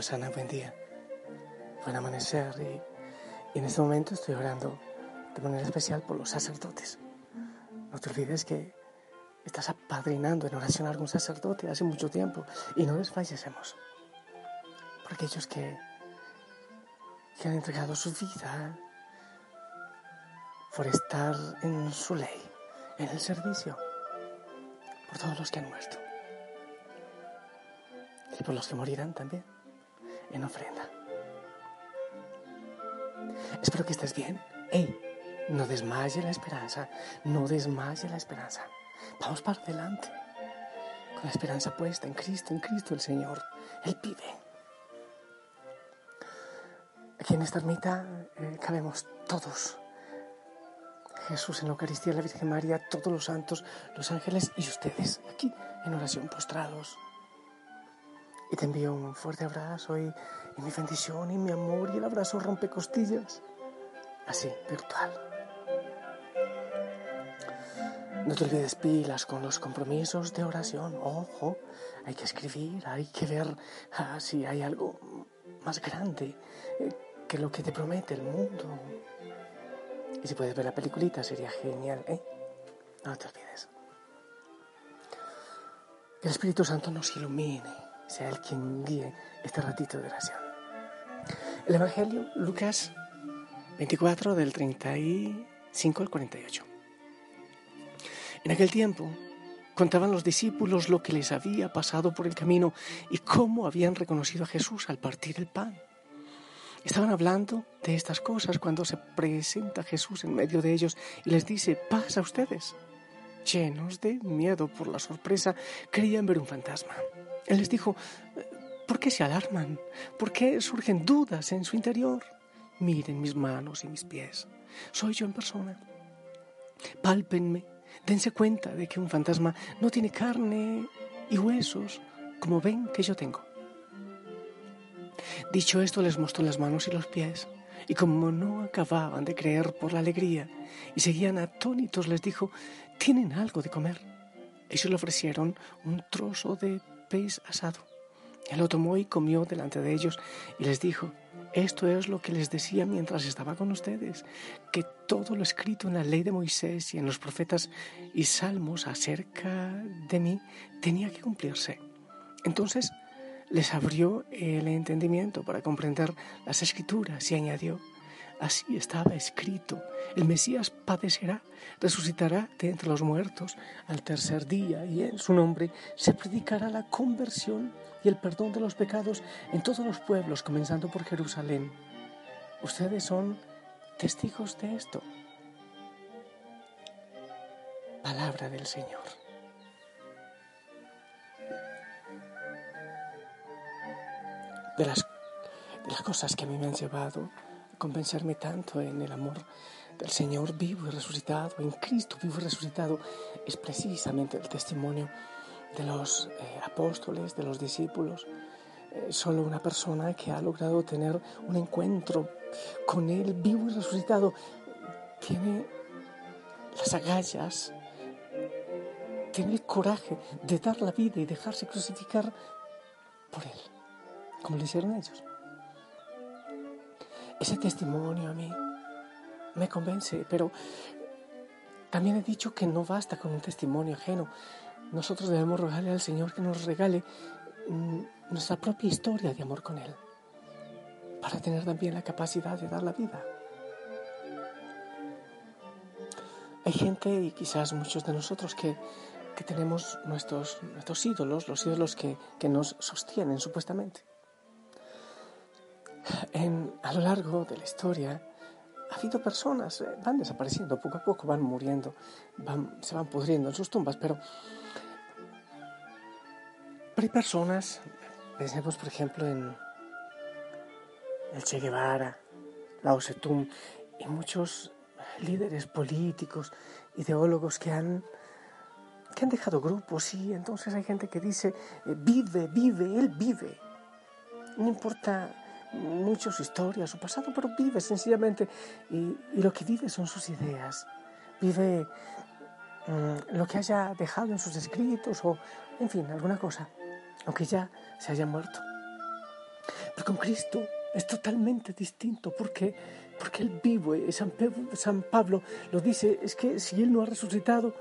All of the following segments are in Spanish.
Hijo, hija Osana, buen día. Buen amanecer y, en este momento estoy orando de manera especial por los sacerdotes. No te olvides que estás apadrinando en oración a algún sacerdote hace mucho tiempo y no desfallecemos por aquellos que, que han entregado su vida por estar en su ley, en el servicio, por todos los que han muerto y por los que morirán también en ofrenda. Espero que estés bien. ¡Ey! No desmaye la esperanza, no desmaye la esperanza. Vamos para adelante, con la esperanza puesta en Cristo, en Cristo el Señor. Él pide. Aquí en esta ermita eh, cabemos todos. Jesús en la Eucaristía, la Virgen María, todos los santos, los ángeles y ustedes, aquí en oración postrados. Y te envío un fuerte abrazo y, mi bendición y mi amor y el abrazo rompe costillas. Así, virtual. No te olvides pilas con los compromisos de oración. Ojo, hay que escribir, hay que ver ah, si hay algo más grande eh, que lo que te promete el mundo. Y si puedes ver la peliculita sería genial, ¿eh? No te olvides. Que el Espíritu Santo nos ilumine sea Él quien guíe este ratito de oración. El Evangelio, Lucas 24, del 35 al 48. En aquel tiempo contaban los discípulos lo que les había pasado por el camino y cómo habían reconocido a Jesús al partir el pan. Estaban hablando de estas cosas cuando se presenta Jesús en medio de ellos y les dice, paz a ustedes. Llenos de miedo por la sorpresa, creían ver un fantasma. Él les dijo, ¿por qué se alarman? ¿Por qué surgen dudas en su interior? Miren mis manos y mis pies. Soy yo en persona. Pálpenme. Dense cuenta de que un fantasma no tiene carne y huesos como ven que yo tengo. Dicho esto, les mostró las manos y los pies. Y como no acababan de creer por la alegría y seguían atónitos, les dijo, ¿tienen algo de comer? Ellos le ofrecieron un trozo de pez asado. Él lo tomó y comió delante de ellos y les dijo, esto es lo que les decía mientras estaba con ustedes, que todo lo escrito en la ley de Moisés y en los profetas y salmos acerca de mí tenía que cumplirse. Entonces les abrió el entendimiento para comprender las escrituras y añadió, Así estaba escrito. El Mesías padecerá, resucitará de entre los muertos al tercer día y en su nombre se predicará la conversión y el perdón de los pecados en todos los pueblos, comenzando por Jerusalén. Ustedes son testigos de esto. Palabra del Señor. De las, cosas que a mí me han llevado convencerme tanto en el amor del Señor vivo y resucitado, en Cristo vivo y resucitado, es precisamente el testimonio de los eh, apóstoles, de los discípulos. Eh, solo una persona que ha logrado tener un encuentro con Él vivo y resucitado tiene las agallas, tiene el coraje de dar la vida y dejarse crucificar por Él, como lo hicieron ellos. Ese testimonio a mí me convence, pero también he dicho que no basta con un testimonio ajeno. Nosotros debemos rogarle al Señor que nos regale mm, nuestra propia historia de amor con Él, para tener también la capacidad de dar la vida. Hay gente, y quizás muchos de nosotros, que, tenemos nuestros, nuestros ídolos, los ídolos que, que nos sostienen supuestamente a lo largo de la historia ha habido personas, eh, van desapareciendo poco a poco, van muriendo, se van pudriendo en sus tumbas, pero, hay personas, pensemos por ejemplo en el Che Guevara, Lao Zedong y muchos líderes políticos, ideólogos que han, que han dejado grupos y entonces hay gente que dice, eh, vive, vive, él vive. No importa mucho su historia, su pasado, pero vive sencillamente y, lo que vive son sus ideas. Vive mm, lo que haya dejado en sus escritos o, en fin, alguna cosa, aunque ya se haya muerto. Pero con Cristo es totalmente distinto porque, porque Él vive. San, San Pablo lo dice, es que si Él no ha resucitado,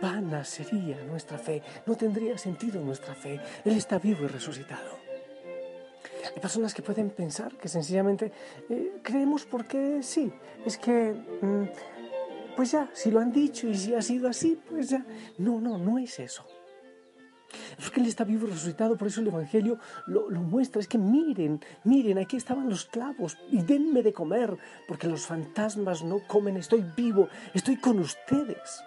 vana sería nuestra fe, no tendría sentido nuestra fe. Él está vivo y resucitado. Hay personas que pueden pensar que sencillamente eh, creemos porque sí, es que, mm, pues ya, si lo han dicho y si ha sido así, pues ya. No, no, no es eso. Es que Él está vivo y resucitado, por eso el Evangelio lo, lo, muestra. Es que miren, miren, aquí estaban los clavos y denme de comer, porque los fantasmas no comen, estoy vivo, estoy con ustedes.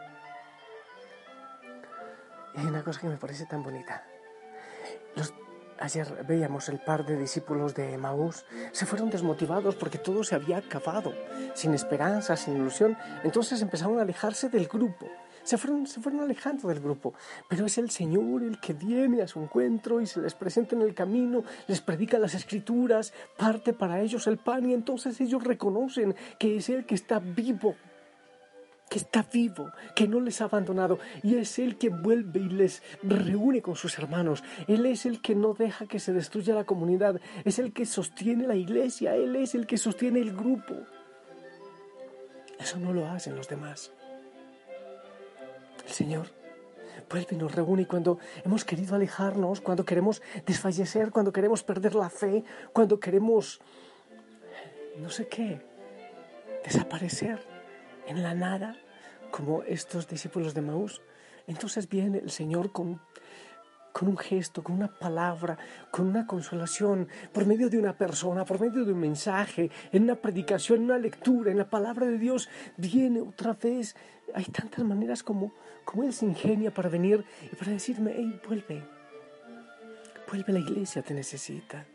Y hay una cosa que me parece tan bonita. Los, ayer veíamos el par de discípulos de Maús, se fueron desmotivados porque todo se había acabado, sin esperanza, sin ilusión, entonces empezaron a alejarse del grupo. Se fueron, se fueron alejando del grupo. Pero es el Señor el que viene a su encuentro y se les presenta en el camino, les predica las escrituras, parte para ellos el pan y entonces ellos reconocen que es Él que está vivo que está vivo, que no les ha abandonado y es Él que vuelve y les reúne con sus hermanos. Él es el que no deja que se destruya la comunidad, es el que sostiene la iglesia, Él es el que sostiene el grupo. Eso no lo hacen los demás. El Señor vuelve y nos reúne y cuando hemos querido alejarnos, cuando queremos desfallecer, cuando queremos perder la fe, cuando queremos, no sé qué, desaparecer en la nada, como estos discípulos de Maús, entonces viene el Señor con con un gesto, con una palabra, con una consolación, por medio de una persona, por medio de un mensaje, en una predicación, en una lectura, en la palabra de Dios, viene otra vez. Hay tantas maneras como, como Él se ingenia para venir y para decirme, hey, vuelve, vuelve, la iglesia te necesita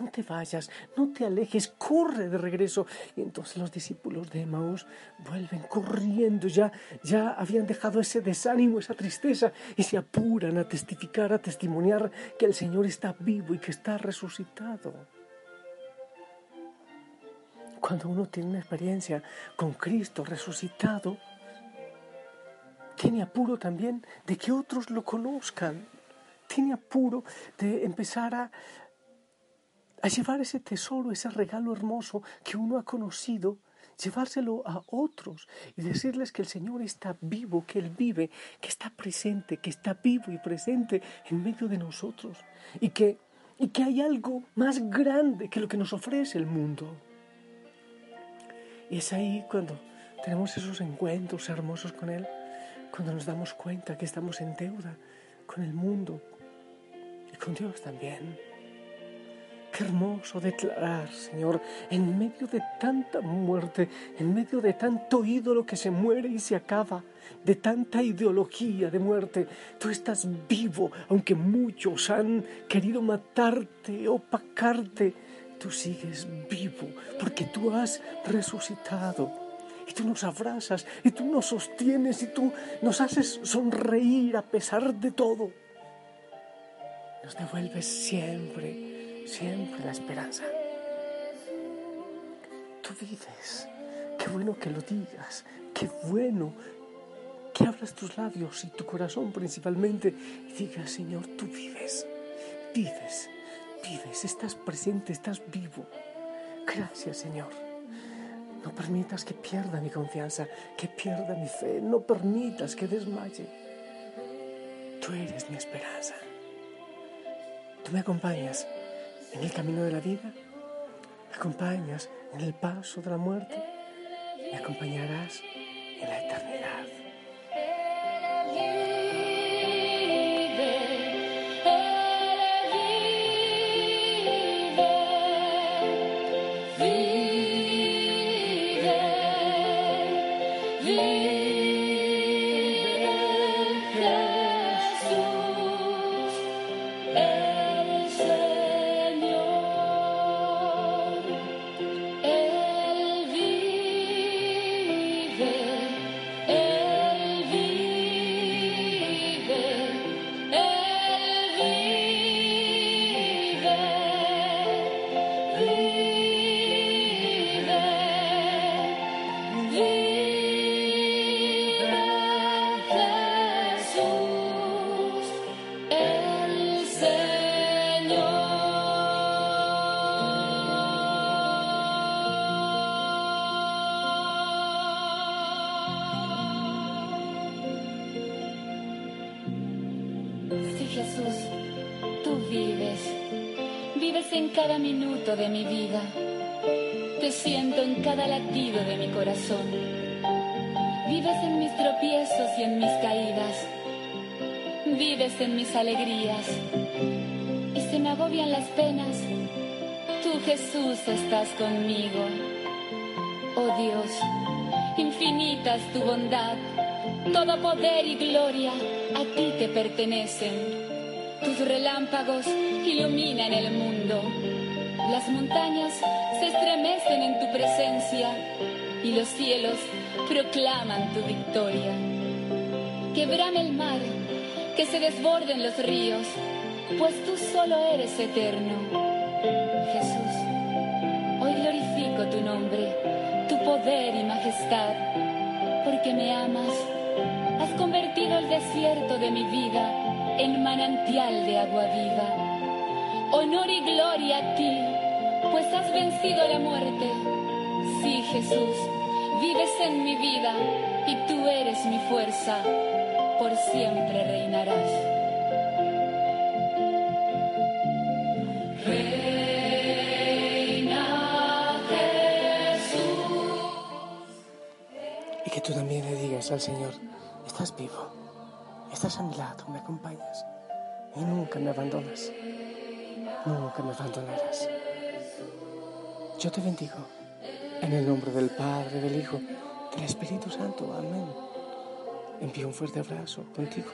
no te vayas, no te alejes, corre de regreso. Y entonces los discípulos de Emaús vuelven corriendo, ya, ya habían dejado ese desánimo, esa tristeza, y se apuran a testificar, a testimoniar que el Señor está vivo y que está resucitado. Cuando uno tiene una experiencia con Cristo resucitado, tiene apuro también de que otros lo conozcan. Tiene apuro de empezar a, a llevar ese tesoro, ese regalo hermoso que uno ha conocido, llevárselo a otros y decirles que el Señor está vivo, que Él vive, que está presente, que está vivo y presente en medio de nosotros y que, y que hay algo más grande que lo que nos ofrece el mundo. Y es ahí cuando tenemos esos encuentros hermosos con Él, cuando nos damos cuenta que estamos en deuda con el mundo y con Dios también. Qué hermoso declarar, Señor, en medio de tanta muerte, en medio de tanto ídolo que se muere y se acaba, de tanta ideología de muerte, tú estás vivo, aunque muchos han querido matarte, opacarte, tú sigues vivo, porque tú has resucitado. Y tú nos abrazas, y tú nos sostienes, y tú nos haces sonreír a pesar de todo. Nos devuelves siempre siempre la esperanza. Tú vives. Qué bueno que lo digas. Qué bueno que abras tus labios y tu corazón principalmente y digas, Señor, tú vives. Vives. Vives. Estás presente. Estás vivo. Gracias, Señor. No permitas que pierda mi confianza, que pierda mi fe. No permitas que desmaye. Tú eres mi esperanza. Tú me acompañas en el camino de la vida, acompañas en el paso de la muerte, me acompañarás vives, vives en cada minuto de mi vida, te siento en cada latido de mi corazón, vives en mis tropiezos y en mis caídas, vives en mis alegrías, y se me agobian las penas, tú Jesús estás conmigo. Oh Dios, infinita es tu bondad, todo poder y gloria a ti te pertenecen. Tus relámpagos iluminan el mundo. Las montañas se estremecen en tu presencia y los cielos proclaman tu victoria. Quebrame el mar, que se desborden los ríos, pues tú solo eres eterno. Jesús, hoy glorifico tu nombre, tu poder y majestad, porque me amas. Has convertido el desierto de mi vida en manantial de agua viva. Honor y gloria a ti, pues has vencido la muerte. Sí, Jesús, vives en mi vida y tú eres mi fuerza, por siempre reinarás. Tú también le digas al Señor, estás vivo Estás a mi lado, me acompañas y nunca me abandonas. Nunca me abandonarás. Yo te bendigo en el nombre del Padre, del Hijo, del Espíritu Santo. Amén. Envío un fuerte abrazo contigo.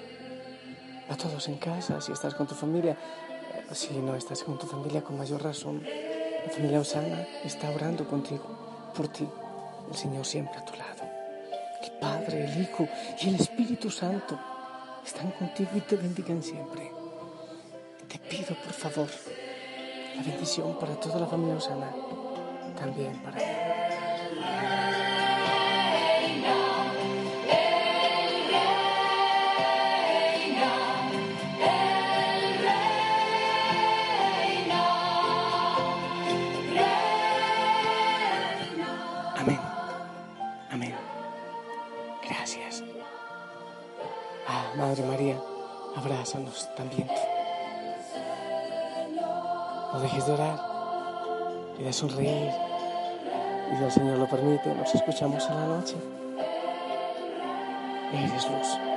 A todos en casa, si estás con tu familia, eh, si no estás con tu familia, con mayor razón. La familia Osana está orando contigo, por ti. El Señor siempre a tu lado. El Padre, el Hijo y el Espíritu Santo están contigo y te bendigan siempre. Te pido, por favor, la bendición para toda la familia Osana, también para él. Madre María, abrázanos también. No dejes de orar y de sonreír. Y si el Señor lo permite, nos escuchamos en la noche. Eres luz.